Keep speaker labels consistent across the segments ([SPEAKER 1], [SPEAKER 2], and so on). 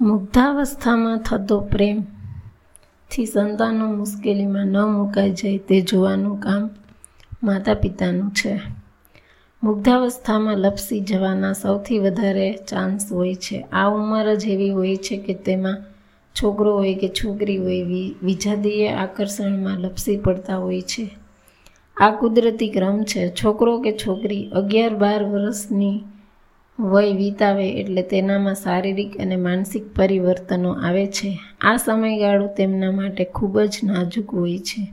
[SPEAKER 1] મુગ્ધાવસ્થામાં થતો પ્રેમથી સંતાનો મુશ્કેલીમાં ન મુકાઈ જાય તે જોવાનું કામ માતા પિતાનું છે. મુગ્ધાવસ્થામાં લપસી જવાના સૌથી વધારે ચાન્સ હોય છે. આ ઉંમર જ એવી હોય છે કે તેમાં છોકરો હોય કે છોકરી હોય વિજાદીય આકર્ષણમાં લપસી પડતા હોય છે. આ કુદરતી ક્રમ છે. છોકરો કે છોકરી અગિયાર બાર વર્ષની વય વિતાવે એટલે તેનામાં શારીરિક અને માનસિક પરિવર્તનો આવે છે. આ સમયગાળો તેમના માટે ખૂબ જ નાજુક હોય છે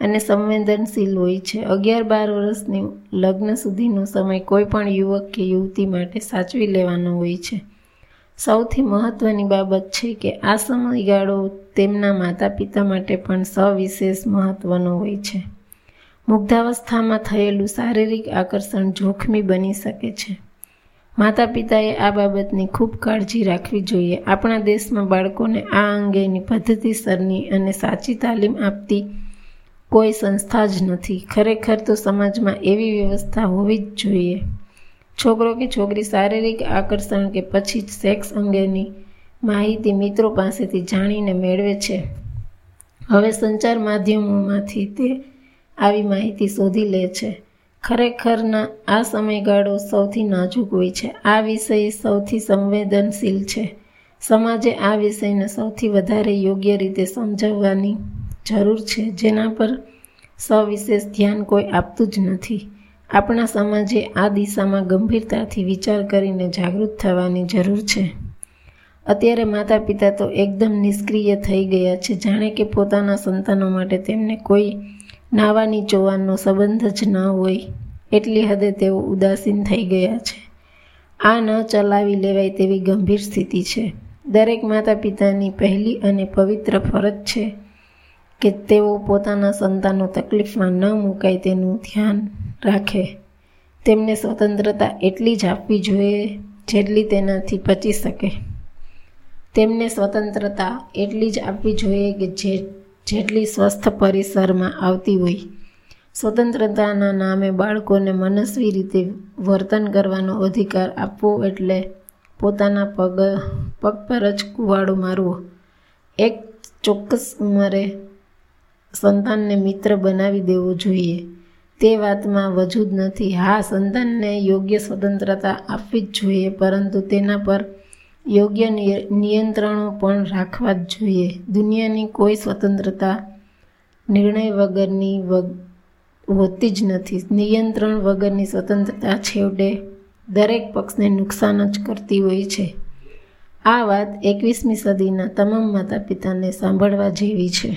[SPEAKER 1] અને સંવેદનશીલ હોય છે. અગિયાર બાર વર્ષની લગ્ન સુધીનો સમય કોઈ પણ યુવક કે યુવતી માટે સાચવી લેવાનો હોય છે. સૌથી મહત્ત્વની બાબત છે કે આ સમયગાળો તેમના માતા પિતા માટે પણ સવિશેષ મહત્ત્વનો હોય છે. મુગ્ધાવસ્થામાં થયેલું શારીરિક આકર્ષણ જોખમી બની શકે છે. માતા પિતાએ આ બાબતની ખૂબ કાળજી રાખવી જોઈએ. આપણા દેશમાં બાળકોને આ અંગેની પદ્ધતિસરની અને સાચી તાલીમ આપતી કોઈ સંસ્થા જ નથી. ખરેખર તો સમાજમાં એવી વ્યવસ્થા હોવી જ જોઈએ. છોકરો કે છોકરી શારીરિક આકર્ષણ કે પછી જ સેક્સ અંગેની માહિતી મિત્રો પાસેથી જાણીને મેળવે છે. હવે સંચાર માધ્યમોમાંથી તે આવી માહિતી શોધી લે છે. ખરેખરના આ સમયગાળો સૌથી નાજુક હોય છે. આ વિષય સૌથી સંવેદનશીલ છે. સમાજે આ વિષયને સૌથી વધારે યોગ્ય રીતે સમજાવવાની જરૂર છે, જેના પર સવિશેષ ધ્યાન કોઈ આપતું જ નથી. આપણા સમાજે આ દિશામાં ગંભીરતાથી વિચાર કરીને જાગૃત થવાની જરૂર છે. અત્યારે માતા પિતા તો એકદમ નિષ્ક્રિય થઈ ગયા છે. જાણે કે પોતાના સંતાનો માટે તેમને કોઈ નાવાની ચોવાનનો સંબંધ જ ન હોય, એટલી હદે તેઓ ઉદાસીન થઈ ગયા છે. આ ન ચલાવી લેવાય તેવી ગંભીર સ્થિતિ છે. દરેક માતા પિતાની પહેલી અને પવિત્ર ફરજ છે કે તેઓ પોતાના સંતાનો તકલીફમાં ન મુકાય તેનું ધ્યાન રાખે. તેમને સ્વતંત્રતા એટલી જ આપવી જોઈએ જેટલી તેનાથી પચી શકે. તેમને સ્વતંત્રતા એટલી જ આપવી જોઈએ કે જે જેટલી સ્વસ્થ પરિસરમાં આવતી હોય, સ્વતંત્રતાના નામે બાળકોને મનસ્વી રીતે વર્તન કરવાનો અધિકાર આપવો એટલે પોતાના પગ પગ પર જ કુવાડો મારવો. એક ચોક્કસ ઉંમરે સંતાનને મિત્ર બનાવી દેવો જોઈએ. તે વાતમાં વજૂદ નથી. હા, સંતાનને યોગ્ય સ્વતંત્રતા આપવી જ જોઈએ, પરંતુ તેના પર યોગ્ય નિયંત્રણો પણ રાખવા જ જોઈએ. દુનિયાની કોઈ સ્વતંત્રતા નિર્ણય વગરની હોતી જ નથી. નિયંત્રણ વગરની સ્વતંત્રતા છેવટે દરેક પક્ષને નુકસાન જ કરતી હોય છે. આ વાત એકવીસમી સદીના તમામ માતા પિતાને સાંભળવા જેવી છે.